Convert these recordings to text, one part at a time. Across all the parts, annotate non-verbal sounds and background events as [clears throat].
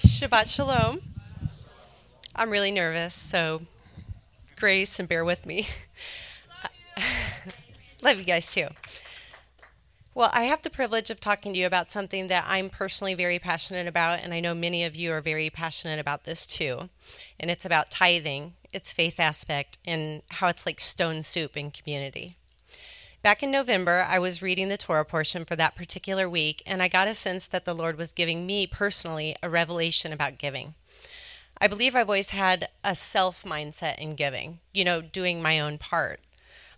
Shabbat Shalom. I'm really nervous, so grace and bear with me. [laughs] Love you guys too. Well, I have the privilege of talking to you about something that I'm personally very passionate about, and I know many of you are very passionate about this too. And it's about tithing, its faith aspect, and how it's like stone soup in community. Back in November, I was reading the Torah portion for that particular week, and I got a sense that the Lord was giving me personally a revelation about giving. I believe I've always had a self mindset in giving, you know, doing my own part.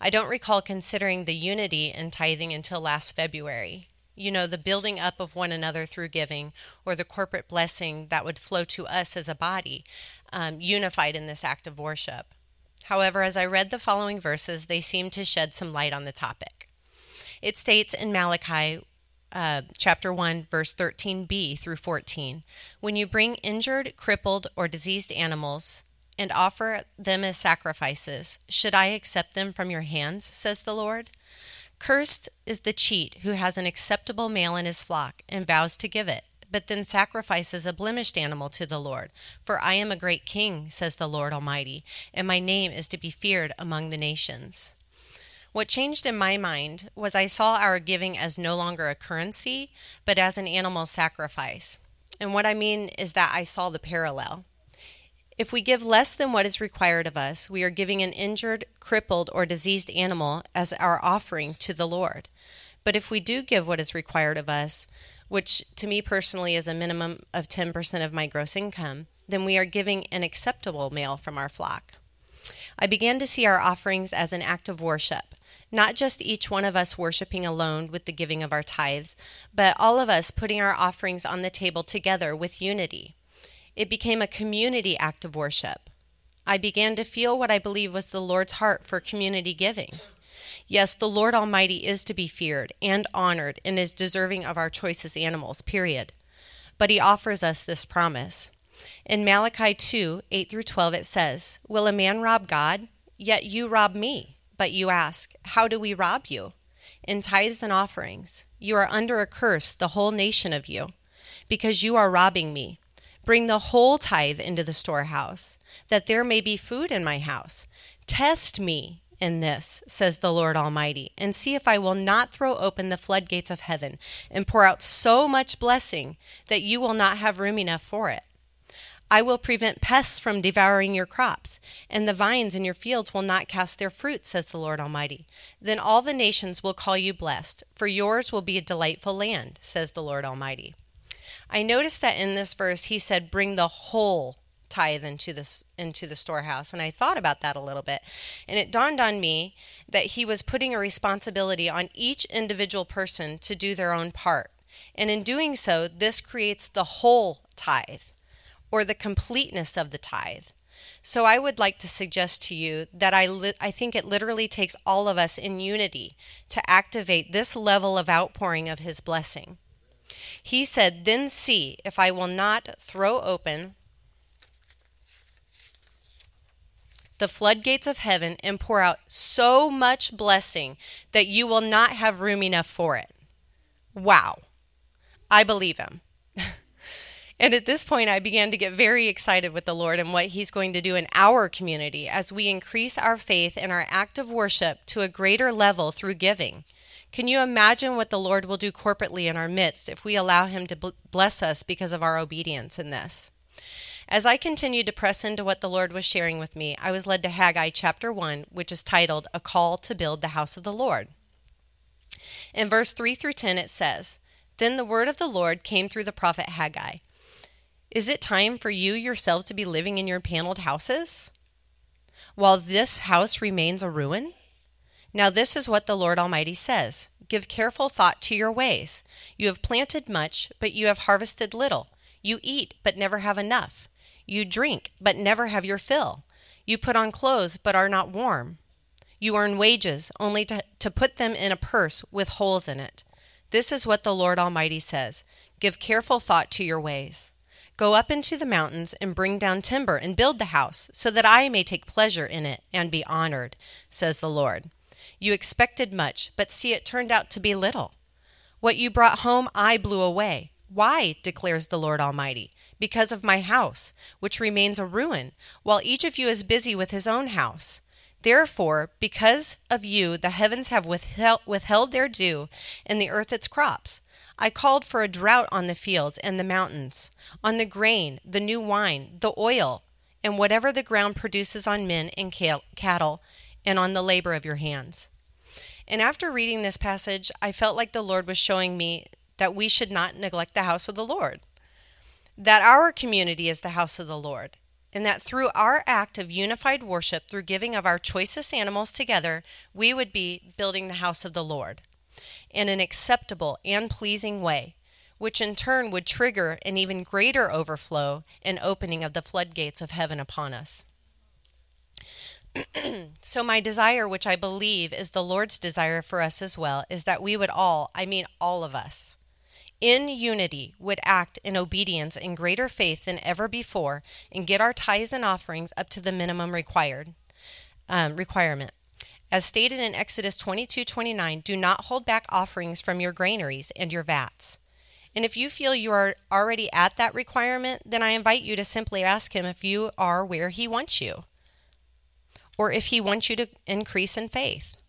I don't recall considering the unity in tithing until last February. You know, the building up of one another through giving, or the corporate blessing that would flow to us as a body, um, unified in this act of worship. However, as I read the following verses, they seem to shed some light on the topic. It states in Malachi uh, chapter 1, verse 13b through 14 When you bring injured, crippled, or diseased animals and offer them as sacrifices, should I accept them from your hands, says the Lord? Cursed is the cheat who has an acceptable male in his flock and vows to give it but then sacrifices a blemished animal to the Lord. For I am a great king, says the Lord Almighty, and my name is to be feared among the nations. What changed in my mind was I saw our giving as no longer a currency, but as an animal sacrifice. And what I mean is that I saw the parallel. If we give less than what is required of us, we are giving an injured, crippled, or diseased animal as our offering to the Lord. But if we do give what is required of us, which to me personally is a minimum of 10% of my gross income, then we are giving an acceptable male from our flock. I began to see our offerings as an act of worship, not just each one of us worshiping alone with the giving of our tithes, but all of us putting our offerings on the table together with unity. It became a community act of worship. I began to feel what I believe was the Lord's heart for community giving. Yes, the Lord Almighty is to be feared and honored and is deserving of our choicest animals, period. But he offers us this promise. In Malachi 2 8 through 12, it says, Will a man rob God? Yet you rob me. But you ask, How do we rob you? In tithes and offerings. You are under a curse, the whole nation of you, because you are robbing me. Bring the whole tithe into the storehouse, that there may be food in my house. Test me in this, says the Lord Almighty, and see if I will not throw open the floodgates of heaven and pour out so much blessing that you will not have room enough for it. I will prevent pests from devouring your crops, and the vines in your fields will not cast their fruit, says the Lord Almighty. Then all the nations will call you blessed, for yours will be a delightful land, says the Lord Almighty. I noticed that in this verse he said, Bring the whole tithe into this into the storehouse. And I thought about that a little bit. And it dawned on me that he was putting a responsibility on each individual person to do their own part. And in doing so this creates the whole tithe or the completeness of the tithe. So I would like to suggest to you that I li- I think it literally takes all of us in unity to activate this level of outpouring of his blessing. He said, Then see if I will not throw open the floodgates of heaven and pour out so much blessing that you will not have room enough for it. Wow. I believe him. [laughs] and at this point, I began to get very excited with the Lord and what He's going to do in our community as we increase our faith and our act of worship to a greater level through giving. Can you imagine what the Lord will do corporately in our midst if we allow Him to bless us because of our obedience in this? As I continued to press into what the Lord was sharing with me, I was led to Haggai chapter 1, which is titled A Call to Build the House of the Lord. In verse 3 through 10, it says, Then the word of the Lord came through the prophet Haggai. Is it time for you yourselves to be living in your paneled houses? While this house remains a ruin? Now, this is what the Lord Almighty says Give careful thought to your ways. You have planted much, but you have harvested little. You eat, but never have enough. You drink, but never have your fill. You put on clothes, but are not warm. You earn wages, only to, to put them in a purse with holes in it. This is what the Lord Almighty says Give careful thought to your ways. Go up into the mountains and bring down timber and build the house, so that I may take pleasure in it and be honored, says the Lord. You expected much, but see, it turned out to be little. What you brought home, I blew away. Why, declares the Lord Almighty? because of my house, which remains a ruin, while each of you is busy with his own house. Therefore, because of you, the heavens have withheld, withheld their dew, and the earth its crops. I called for a drought on the fields and the mountains, on the grain, the new wine, the oil, and whatever the ground produces on men and cattle, and on the labor of your hands. And after reading this passage, I felt like the Lord was showing me that we should not neglect the house of the Lord, that our community is the house of the Lord, and that through our act of unified worship, through giving of our choicest animals together, we would be building the house of the Lord in an acceptable and pleasing way, which in turn would trigger an even greater overflow and opening of the floodgates of heaven upon us. [clears throat] so, my desire, which I believe is the Lord's desire for us as well, is that we would all, I mean all of us, in unity would act in obedience in greater faith than ever before and get our tithes and offerings up to the minimum required um, requirement. As stated in Exodus 22:29, do not hold back offerings from your granaries and your vats. And if you feel you are already at that requirement, then I invite you to simply ask him if you are where he wants you or if he wants you to increase in faith.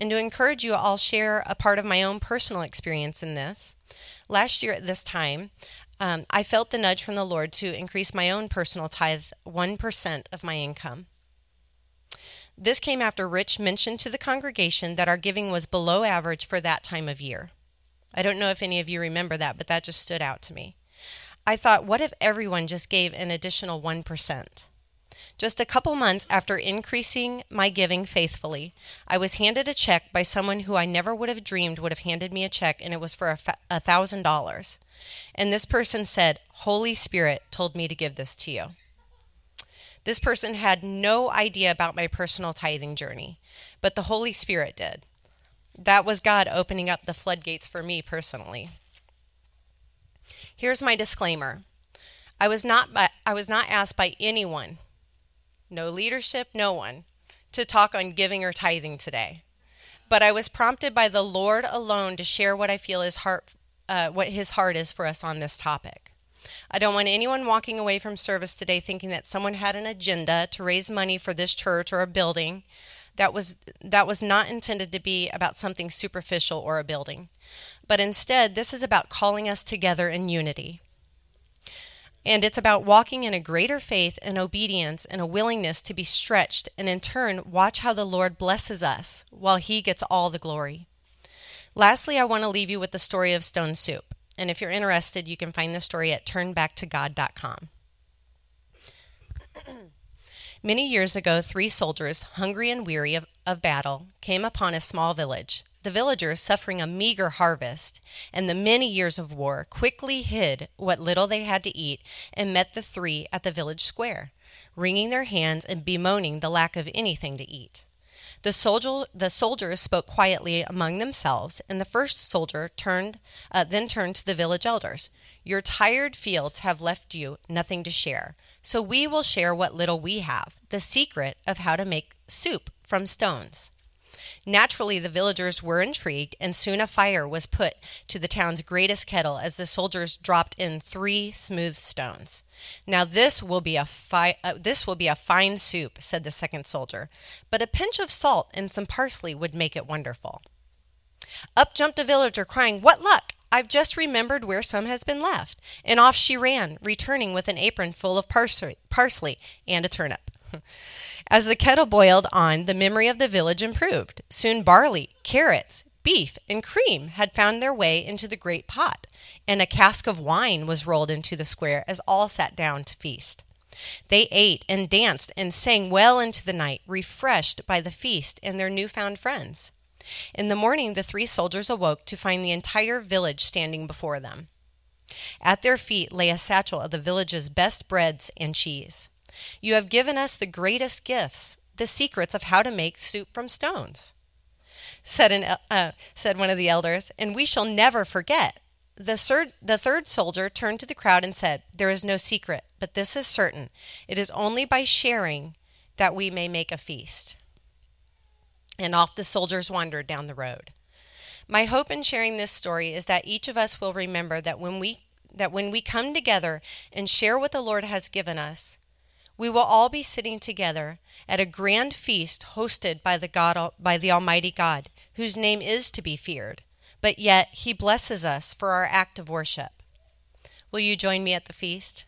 And to encourage you, I'll share a part of my own personal experience in this. Last year at this time, um, I felt the nudge from the Lord to increase my own personal tithe 1% of my income. This came after Rich mentioned to the congregation that our giving was below average for that time of year. I don't know if any of you remember that, but that just stood out to me. I thought, what if everyone just gave an additional 1%? Just a couple months after increasing my giving faithfully, I was handed a check by someone who I never would have dreamed would have handed me a check, and it was for a thousand dollars. And this person said, Holy Spirit told me to give this to you. This person had no idea about my personal tithing journey, but the Holy Spirit did. That was God opening up the floodgates for me personally. Here's my disclaimer. I was not by, I was not asked by anyone no leadership, no one, to talk on giving or tithing today. But I was prompted by the Lord alone to share what I feel his heart, uh, what His heart is for us on this topic. I don't want anyone walking away from service today thinking that someone had an agenda to raise money for this church or a building. That was that was not intended to be about something superficial or a building. But instead, this is about calling us together in unity. And it's about walking in a greater faith and obedience and a willingness to be stretched, and in turn, watch how the Lord blesses us while He gets all the glory. Lastly, I want to leave you with the story of Stone Soup. And if you're interested, you can find the story at turnbacktogod.com. [clears throat] Many years ago, three soldiers, hungry and weary of, of battle, came upon a small village. The villagers, suffering a meager harvest and the many years of war, quickly hid what little they had to eat and met the three at the village square, wringing their hands and bemoaning the lack of anything to eat. The, soldier, the soldiers spoke quietly among themselves, and the first soldier turned, uh, then turned to the village elders. Your tired fields have left you nothing to share, so we will share what little we have the secret of how to make soup from stones. Naturally, the villagers were intrigued, and soon a fire was put to the town's greatest kettle as the soldiers dropped in three smooth stones. Now this will be a fi- uh, this will be a fine soup, said the second soldier, but a pinch of salt and some parsley would make it wonderful. Up jumped a villager, crying, "What luck! I've just remembered where some has been left." And off she ran, returning with an apron full of parsley, parsley and a turnip. [laughs] As the kettle boiled on, the memory of the village improved. Soon barley, carrots, beef, and cream had found their way into the great pot, and a cask of wine was rolled into the square as all sat down to feast. They ate and danced and sang well into the night, refreshed by the feast and their new-found friends. In the morning, the three soldiers awoke to find the entire village standing before them. At their feet lay a satchel of the village's best breads and cheese. You have given us the greatest gifts, the secrets of how to make soup from stones. Said, an, uh, said one of the elders, and we shall never forget. The third, the third soldier turned to the crowd and said, There is no secret, but this is certain. It is only by sharing that we may make a feast. And off the soldiers wandered down the road. My hope in sharing this story is that each of us will remember that when we that when we come together and share what the Lord has given us, we will all be sitting together at a grand feast hosted by the God by the Almighty God, whose name is to be feared, but yet he blesses us for our act of worship. Will you join me at the feast?